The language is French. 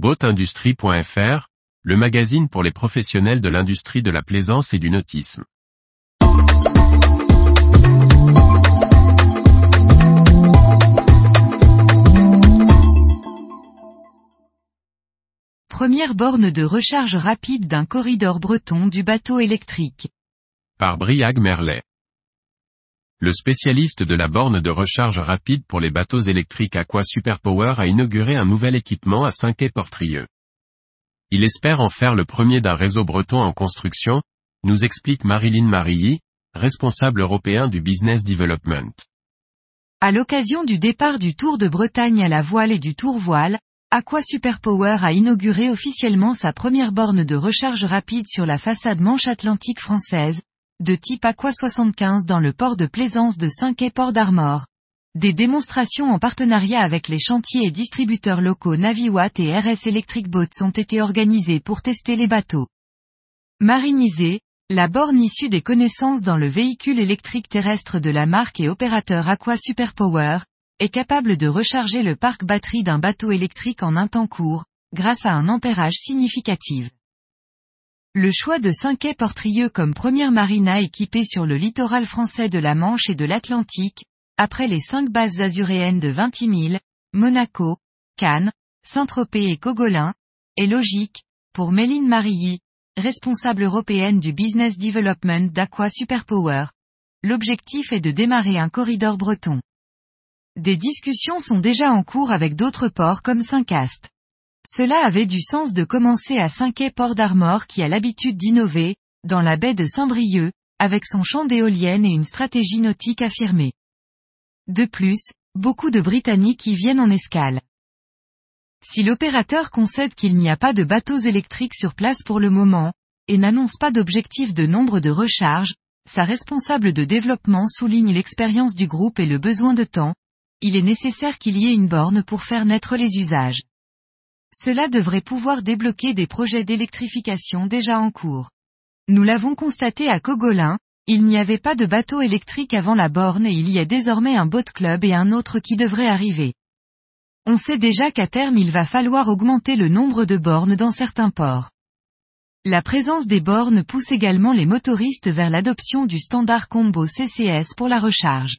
Boatindustrie.fr, le magazine pour les professionnels de l'industrie de la plaisance et du nautisme. Première borne de recharge rapide d'un corridor breton du bateau électrique. Par Briag Merlet. Le spécialiste de la borne de recharge rapide pour les bateaux électriques Aqua Superpower a inauguré un nouvel équipement à Saint-Quay-Portrieux. Il espère en faire le premier d'un réseau breton en construction, nous explique Marilyn Marilly, responsable européen du Business Development. À l'occasion du départ du Tour de Bretagne à la voile et du Tour voile, Aqua Superpower a inauguré officiellement sa première borne de recharge rapide sur la façade manche atlantique française, de type Aqua 75 dans le port de plaisance de Saint-Quay-Port d'Armor. Des démonstrations en partenariat avec les chantiers et distributeurs locaux Naviwatt et RS Electric Boats ont été organisées pour tester les bateaux. Marinisée, la borne issue des connaissances dans le véhicule électrique terrestre de la marque et opérateur Aqua Superpower, est capable de recharger le parc batterie d'un bateau électrique en un temps court, grâce à un ampérage significatif. Le choix de Saint-Quay-Portrieux comme première marina équipée sur le littoral français de la Manche et de l'Atlantique, après les cinq bases azuréennes de Vintimille, Monaco, Cannes, Saint-Tropez et Cogolin, est logique, pour Méline Marilly, responsable européenne du business development d'Aqua Superpower. L'objectif est de démarrer un corridor breton. Des discussions sont déjà en cours avec d'autres ports comme Saint-Cast. Cela avait du sens de commencer à Saint-Quay-Port d'Armor qui a l'habitude d'innover, dans la baie de Saint-Brieuc, avec son champ d'éoliennes et une stratégie nautique affirmée. De plus, beaucoup de Britanniques y viennent en escale. Si l'opérateur concède qu'il n'y a pas de bateaux électriques sur place pour le moment, et n'annonce pas d'objectif de nombre de recharges, sa responsable de développement souligne l'expérience du groupe et le besoin de temps, il est nécessaire qu'il y ait une borne pour faire naître les usages. Cela devrait pouvoir débloquer des projets d'électrification déjà en cours. Nous l'avons constaté à Cogolin, il n'y avait pas de bateau électrique avant la borne et il y a désormais un boat club et un autre qui devrait arriver. On sait déjà qu'à terme il va falloir augmenter le nombre de bornes dans certains ports. La présence des bornes pousse également les motoristes vers l'adoption du standard combo CCS pour la recharge.